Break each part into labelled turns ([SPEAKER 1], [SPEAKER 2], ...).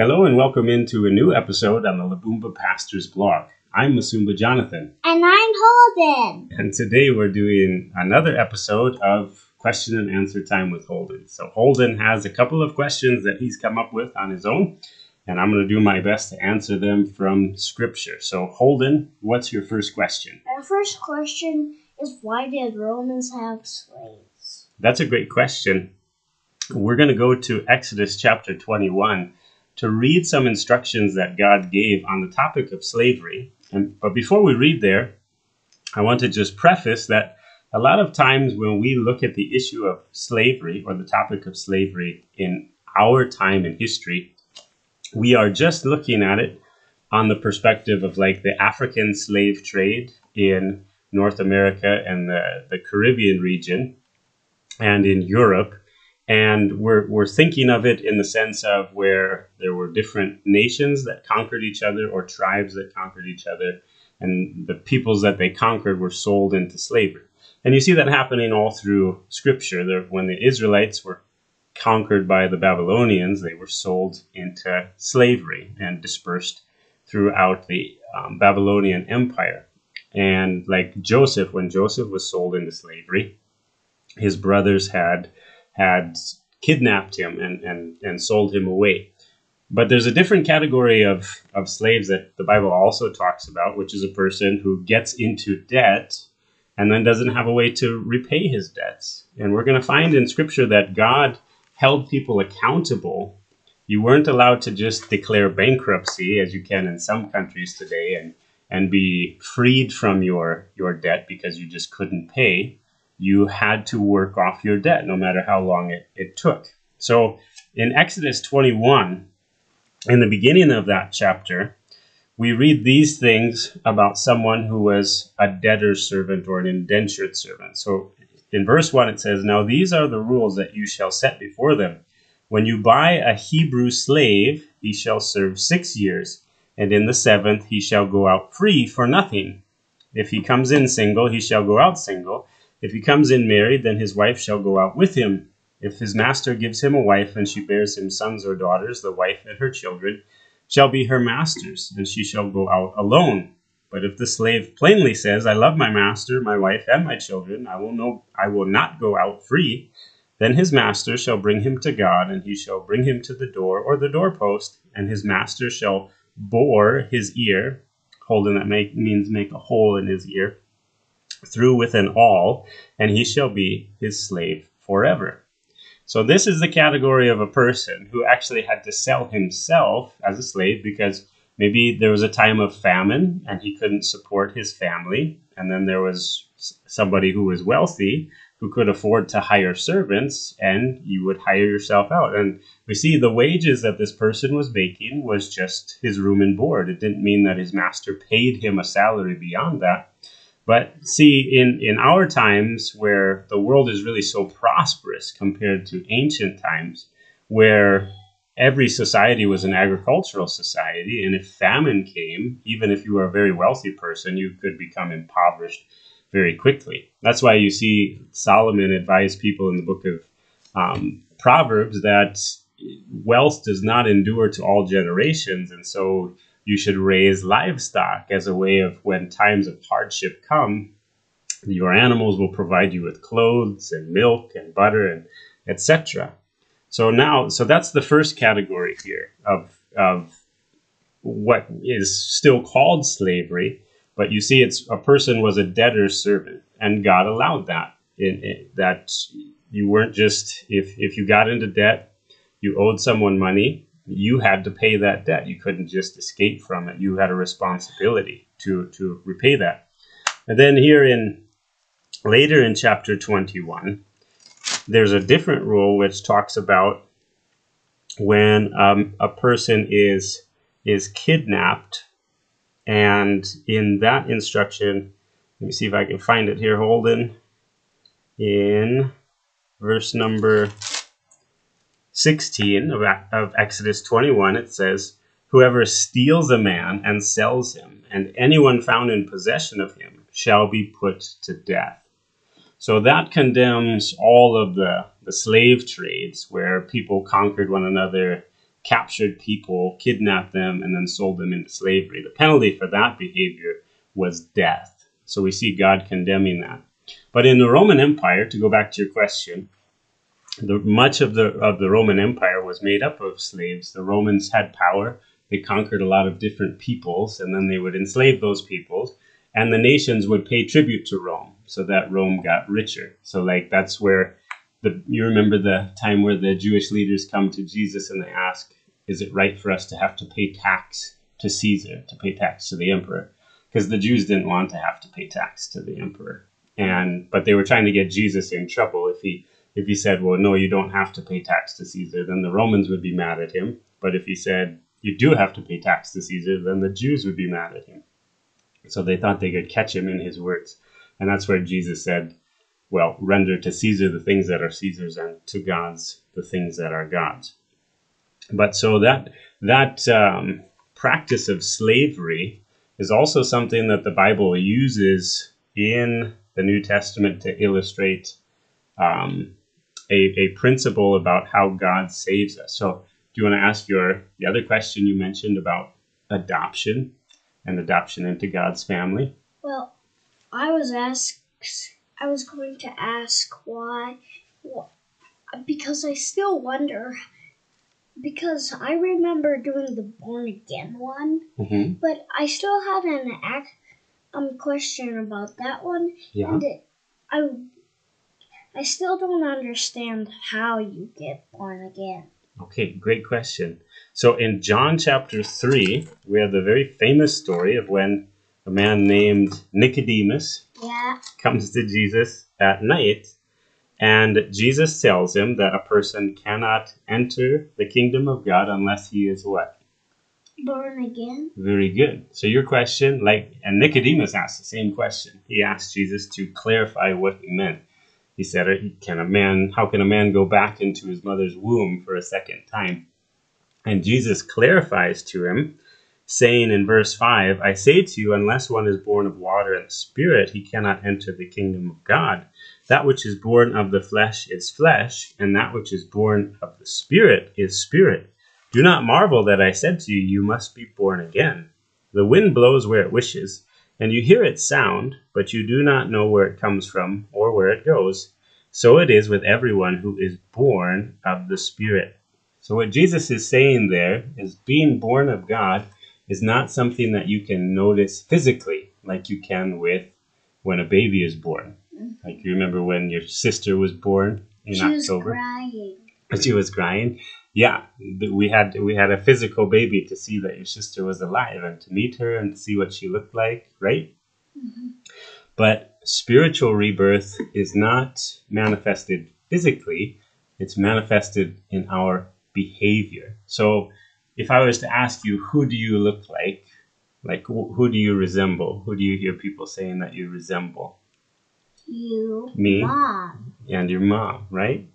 [SPEAKER 1] Hello and welcome into a new episode on the Labumba Pastors blog. I'm Masumba Jonathan.
[SPEAKER 2] And I'm Holden.
[SPEAKER 1] And today we're doing another episode of question and answer time with Holden. So Holden has a couple of questions that he's come up with on his own, and I'm going to do my best to answer them from scripture. So Holden, what's your first question?
[SPEAKER 2] Our first question is why did Romans have slaves?
[SPEAKER 1] That's a great question. We're going to go to Exodus chapter 21 to read some instructions that God gave on the topic of slavery. And, but before we read there, I want to just preface that a lot of times when we look at the issue of slavery or the topic of slavery in our time in history, we are just looking at it on the perspective of like the African slave trade in North America and the, the Caribbean region and in Europe and we're, we're thinking of it in the sense of where there were different nations that conquered each other or tribes that conquered each other, and the peoples that they conquered were sold into slavery. And you see that happening all through Scripture. There, when the Israelites were conquered by the Babylonians, they were sold into slavery and dispersed throughout the um, Babylonian Empire. And like Joseph, when Joseph was sold into slavery, his brothers had had kidnapped him and, and, and sold him away. But there's a different category of, of slaves that the Bible also talks about, which is a person who gets into debt and then doesn't have a way to repay his debts. And we're going to find in Scripture that God held people accountable. You weren't allowed to just declare bankruptcy, as you can in some countries today, and, and be freed from your, your debt because you just couldn't pay you had to work off your debt no matter how long it, it took. So in Exodus 21, in the beginning of that chapter, we read these things about someone who was a debtor's servant or an indentured servant. So in verse 1, it says, Now these are the rules that you shall set before them. When you buy a Hebrew slave, he shall serve six years, and in the seventh he shall go out free for nothing. If he comes in single, he shall go out single. If he comes in married, then his wife shall go out with him. If his master gives him a wife, and she bears him sons or daughters, the wife and her children shall be her master's, and she shall go out alone. But if the slave plainly says, I love my master, my wife, and my children, I will I will not go out free, then his master shall bring him to God, and he shall bring him to the door or the doorpost, and his master shall bore his ear, Holden that make, means make a hole in his ear, through with an awl, and he shall be his slave forever. So, this is the category of a person who actually had to sell himself as a slave because maybe there was a time of famine and he couldn't support his family. And then there was somebody who was wealthy who could afford to hire servants, and you would hire yourself out. And we see the wages that this person was making was just his room and board. It didn't mean that his master paid him a salary beyond that. But see, in, in our times where the world is really so prosperous compared to ancient times, where every society was an agricultural society, and if famine came, even if you were a very wealthy person, you could become impoverished very quickly. That's why you see Solomon advise people in the book of um, Proverbs that wealth does not endure to all generations, and so you should raise livestock as a way of when times of hardship come, your animals will provide you with clothes and milk and butter and etc. So now, so that's the first category here of of what is still called slavery, but you see, it's a person was a debtor's servant, and God allowed that. In, in, that you weren't just if if you got into debt, you owed someone money, you had to pay that debt. You couldn't just escape from it. You had a responsibility to, to repay that. And then here in later in chapter 21, there's a different rule which talks about when um, a person is is kidnapped, and in that instruction, let me see if I can find it here, Holden. In verse number 16 of, Exodus 21, it says, Whoever steals a man and sells him, and anyone found in possession of him, shall be put to death. So that condemns all of the, the slave trades where people conquered one another captured people, kidnapped them, and then sold them into slavery. The penalty for that behavior was death. So we see God condemning that. But in the Roman Empire, to go back to your question, the, much of the of the Roman Empire was made up of slaves. The Romans had power. They conquered a lot of different peoples, and then they would enslave those peoples, and the nations would pay tribute to Rome, so that Rome got richer. So like that's where the you remember the time where the Jewish leaders come to Jesus and they ask, "Is it right for us to have to pay tax to Caesar, to pay tax to the emperor?" Because the Jews didn't want to have to pay tax to the emperor, and but they were trying to get Jesus in trouble if he if he said, well, no, you don't have to pay tax to Caesar, then the Romans would be mad at him. But if he said, you do have to pay tax to Caesar, then the Jews would be mad at him. So they thought they could catch him in his words. And that's where Jesus said, well, render to Caesar the things that are Caesar's and to God's the things that are God's. But so that, that um, practice of slavery is also something that the Bible uses in the New Testament to illustrate um, a, a principle about how God saves us. So, do you want to ask your the other question you mentioned about adoption and adoption into God's family?
[SPEAKER 2] Well, I was asked. I was going to ask why, because I still wonder. Because I remember doing the born again one,
[SPEAKER 1] mm-hmm.
[SPEAKER 2] but I still had an act, um question about that one,
[SPEAKER 1] Yeah.
[SPEAKER 2] and it, I I still don't understand how you get born again.
[SPEAKER 1] Okay, great question. So in John chapter 3, we have the very famous story of when a man named Nicodemus
[SPEAKER 2] Yeah.
[SPEAKER 1] comes to Jesus at night, and Jesus tells him that a person cannot enter the kingdom of God unless he is what?
[SPEAKER 2] Born again?
[SPEAKER 1] Very good. So your question, like, and Nicodemus asked the same question. He asked Jesus to clarify what he meant. He said, uh, "Can a man? How can a man go back into his mother's womb for a second time?" And Jesus clarifies to him, saying in verse five, "I say to you, unless one is born of water and the Spirit, he cannot enter the kingdom of God. That which is born of the flesh is flesh, and that which is born of the Spirit is spirit." Do not marvel that I said to you, You must be born again. The wind blows where it wishes, and you hear its sound, but you do not know where it comes from or where it goes. So it is with everyone who is born of the Spirit. So, what Jesus is saying there is being born of God is not something that you can notice physically like you can with when a baby is born. Mm-hmm. Like you remember when your sister was born in
[SPEAKER 2] she was
[SPEAKER 1] October?
[SPEAKER 2] crying.
[SPEAKER 1] she was crying. Yeah, we had we had a physical baby to see that your sister was alive and to meet her and see what she looked like, right? Mm-hmm. But spiritual rebirth is not manifested physically; it's manifested in our behavior. So, if I was to ask you, who do you look like? Like, wh- who do you resemble? Who do you hear people saying that you resemble?
[SPEAKER 2] You.
[SPEAKER 1] Me?
[SPEAKER 2] Mom.
[SPEAKER 1] and your mom, right?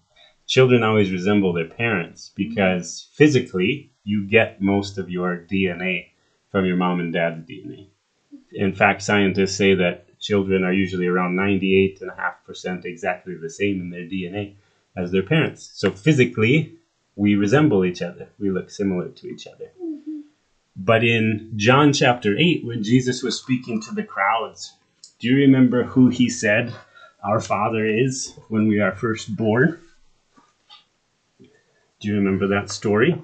[SPEAKER 1] Children always resemble their parents mm-hmm. because physically you get most of your DNA from your mom and dad's DNA. In fact, scientists say that children are usually around 98.5% exactly the same in their DNA as their parents. So physically, we resemble each other. We look similar to each other. Mm-hmm. But in John chapter 8, when Jesus was speaking to the crowds, do you remember who he said our Father is when we are first born? Do you remember that story?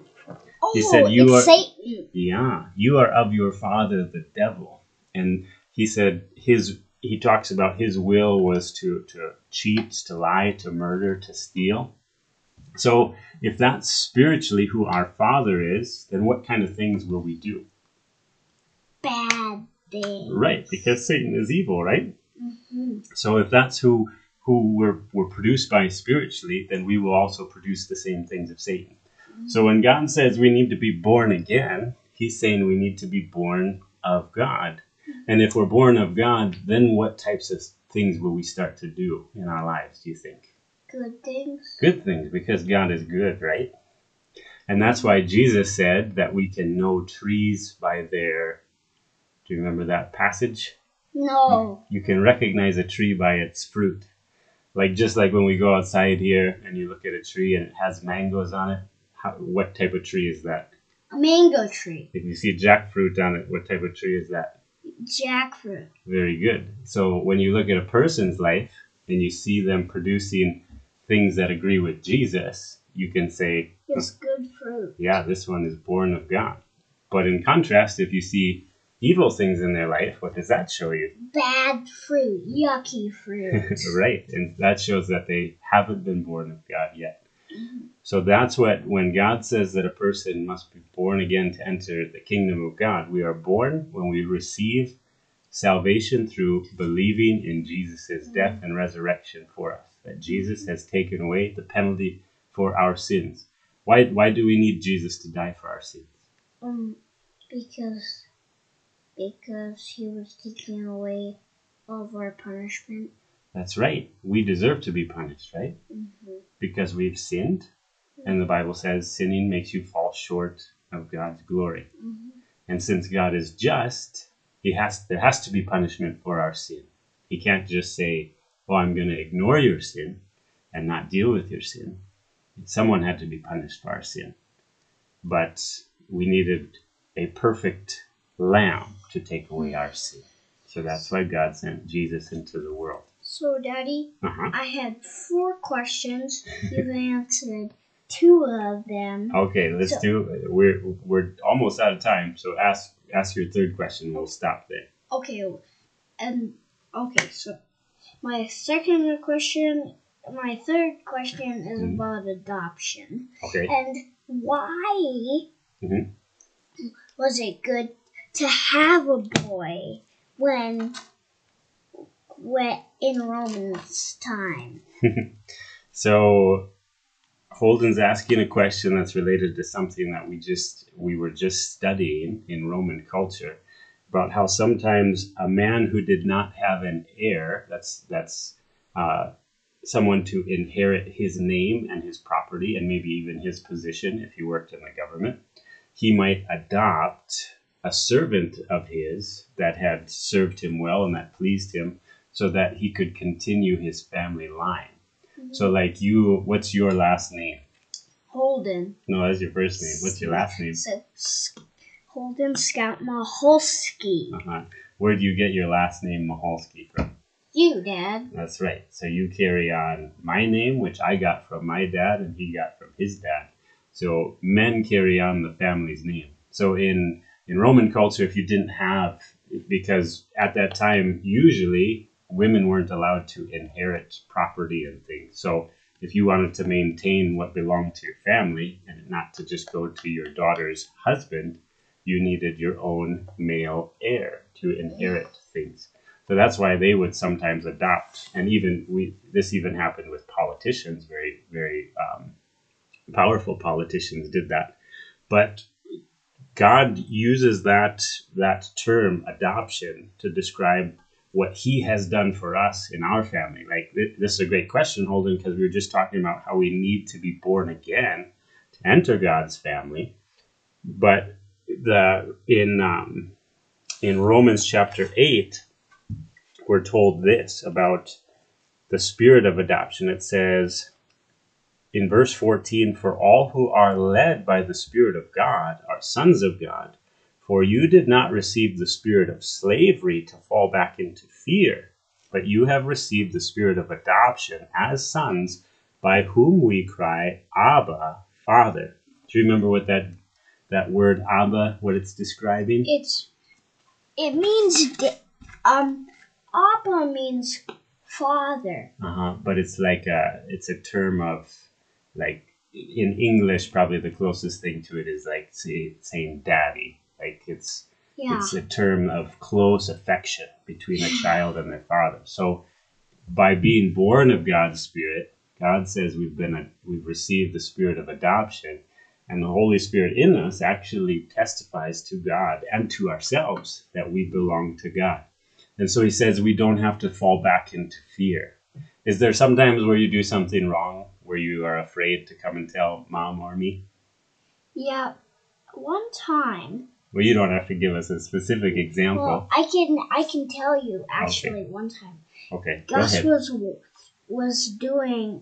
[SPEAKER 2] Oh,
[SPEAKER 1] He said you
[SPEAKER 2] it's
[SPEAKER 1] are-
[SPEAKER 2] Satan.
[SPEAKER 1] Yeah, you are of your father the devil. And he said his he talks about his will was to to cheat, to lie, to murder, to steal. So if that's spiritually who our father is, then what kind of things will we do?
[SPEAKER 2] Bad thing.
[SPEAKER 1] Right, because Satan is evil, right?
[SPEAKER 2] Mhm.
[SPEAKER 1] So if that's who who we're, we're produced by spiritually, then we will also produce the same things of Satan. So when God says we need to be born again, He's saying we need to be born of God. And if we're born of God, then what types of things will we start to do in our lives, do you think?
[SPEAKER 2] Good things.
[SPEAKER 1] Good things, because God is good, right? And that's why Jesus said that we can know trees by their. Do you remember that passage?
[SPEAKER 2] No.
[SPEAKER 1] you can recognize a tree by its fruit. Like just like when we go outside here and you look at a tree and it has mangoes on it, how, what type of tree is that?
[SPEAKER 2] A mango tree.
[SPEAKER 1] If you see jackfruit on it, what type of tree is that?
[SPEAKER 2] Jackfruit.
[SPEAKER 1] Very good. So when you look at a person's life and you see them producing things that agree with Jesus, you can say,
[SPEAKER 2] It's good fruit.
[SPEAKER 1] yeah, this one is born of God. But in contrast, if you see evil things in their life, what does that show you?
[SPEAKER 2] Bad fruit. Yucky fruit.
[SPEAKER 1] right. And that shows that they haven't been born of God yet. So that's what, when God says that a person must be born again to enter the kingdom of God, we are born when we receive salvation through believing in Jesus' death and resurrection for us. That Jesus has taken away the penalty for our sins. Why, why do we need Jesus to die for our sins?
[SPEAKER 2] um, because because he was taking away all of our punishment.
[SPEAKER 1] That's right. We deserve to be punished, right?
[SPEAKER 2] Mm-hmm.
[SPEAKER 1] Because we've sinned. And the Bible says sinning makes you fall short of God's glory.
[SPEAKER 2] Mm-hmm.
[SPEAKER 1] And since God is just, he has there has to be punishment for our sin. He can't just say, "Oh, I'm going to ignore your sin and not deal with your sin." Someone had to be punished for our sin. But we needed a perfect lamb to take away our sin. So that's why God sent Jesus into the world.
[SPEAKER 2] So, Daddy,
[SPEAKER 1] Uh-huh.
[SPEAKER 2] I had four questions. You've answered two of them.
[SPEAKER 1] Okay, let's
[SPEAKER 2] So-
[SPEAKER 1] do. We're we're almost out of time, so ask ask your third question. We'll stop there.
[SPEAKER 2] Okay, and okay, so my second question, my third question is
[SPEAKER 1] Mhm.
[SPEAKER 2] about adoption.
[SPEAKER 1] Okay.
[SPEAKER 2] And why
[SPEAKER 1] Mhm.
[SPEAKER 2] was it good to have a boy when when in Romans time?
[SPEAKER 1] So Holden's asking a question that's related to something that we just we were just studying in Roman culture about how sometimes a man who did not have an heir, that's that's uh, someone to inherit his name and his property and maybe even his position if he worked in the government, he might adopt a servant of his that had served him well and that pleased him so that he could continue his family line. So, like you, what's your last name?
[SPEAKER 2] Holden.
[SPEAKER 1] No, that's your first name. What's your last name?
[SPEAKER 2] So, Holden Scout Maholsky.
[SPEAKER 1] Uh-huh. Where do you get your last name, Maholsky, from?
[SPEAKER 2] You, Dad.
[SPEAKER 1] That's right. So you carry on my name, which I got from my dad, and he got from his dad. So men carry on the family's name. So in in Roman culture, if you didn't have, because at that time usually women weren't allowed to inherit property and things. So if you wanted to maintain what belonged to your family and not to just go to your daughter's husband, you needed your own male heir to inherit things. So that's why they would sometimes adopt, and even we. This even happened with politicians. Very, very um, powerful politicians did that. But God uses that that term adoption to describe what He has done for us in our family. Like th- this is a great question, Holden, because we were just talking about how we need to be born again to enter God's family. But the in um, in Romans chapter eight, we're told this about the spirit of adoption. It says in verse 14, For all who are led by the Spirit of God are sons of God. For you did not receive the spirit of slavery to fall back into fear, but you have received the spirit of adoption as sons, by whom we cry, Abba, Father. Do you remember what that that word Abba, what it's describing?
[SPEAKER 2] It's it means um Abba means father.
[SPEAKER 1] Uh-huh. But it's like a it's a term of like in English probably the closest thing to it is like say, saying daddy. Like it's
[SPEAKER 2] Yeah.
[SPEAKER 1] it's a term of close affection between a child and their father. So by being born of God's spirit, God says we've been a, we've received the spirit of adoption and the Holy Spirit in us actually testifies to God and to ourselves that we belong to God. And so he says we don't have to fall back into fear. Is there sometimes where you do something wrong where you are afraid to come and tell mom or me?
[SPEAKER 2] Yeah. One time,
[SPEAKER 1] Well, you don't have to give us a specific example.
[SPEAKER 2] well, I can I can tell you actually one time.
[SPEAKER 1] okay, go
[SPEAKER 2] Gus
[SPEAKER 1] ahead.
[SPEAKER 2] was was doing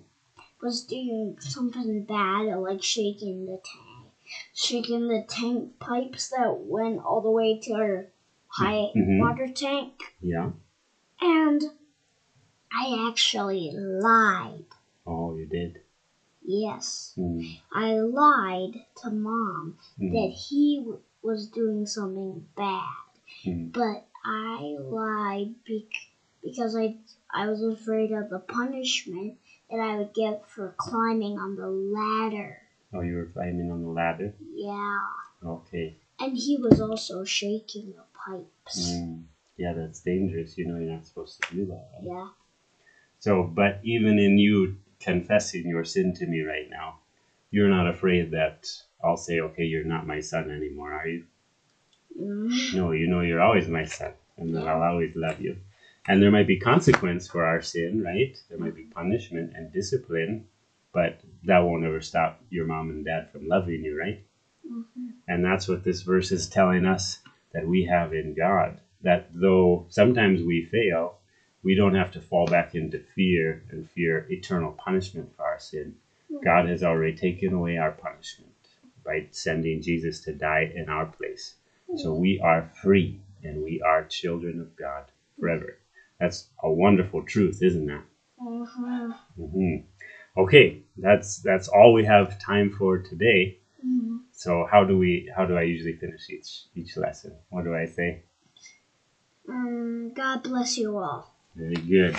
[SPEAKER 2] was doing something bad, like shaking the tank, shaking the tank pipes that went all the way to our high
[SPEAKER 1] Mhm.
[SPEAKER 2] water tank,
[SPEAKER 1] Yeah.
[SPEAKER 2] and I actually lied.
[SPEAKER 1] Oh, you did.
[SPEAKER 2] Yes,
[SPEAKER 1] Mm.
[SPEAKER 2] I lied to mom
[SPEAKER 1] Mm.
[SPEAKER 2] that he w- was doing something bad,
[SPEAKER 1] Mm.
[SPEAKER 2] but I lied bec- because I I was afraid of the punishment that I would get for climbing on the ladder.
[SPEAKER 1] Oh, you were climbing on the ladder.
[SPEAKER 2] Yeah,
[SPEAKER 1] Okay.
[SPEAKER 2] and he was also shaking the pipes.
[SPEAKER 1] Mm. Yeah, that's dangerous. You know, you're not supposed to do that. Right?
[SPEAKER 2] Yeah,
[SPEAKER 1] So, but even in you confessing your sin to me right now, you're not afraid that I'll say, okay, you're not my son anymore, are you?
[SPEAKER 2] mm,
[SPEAKER 1] No, you know you're always my son, and that I'll always love you. And there might be consequence for our sin, right? There might be punishment and discipline, but that won't ever stop your mom and dad from loving you, right?
[SPEAKER 2] mhm.
[SPEAKER 1] And that's what this verse is telling us that we have in God. That though sometimes we fail, we don't have to fall back into fear and fear eternal punishment for our sin. God has already taken away our punishment by sending Jesus to die in our place. So we are free and we are children of God forever. That's a wonderful truth, isn't that?
[SPEAKER 2] Mhm.
[SPEAKER 1] hmm Okay, that's that's all we have time for today.
[SPEAKER 2] Mhm.
[SPEAKER 1] So how do we how do I usually finish each each lesson? What do I say?
[SPEAKER 2] Um, God bless you all.
[SPEAKER 1] Very good.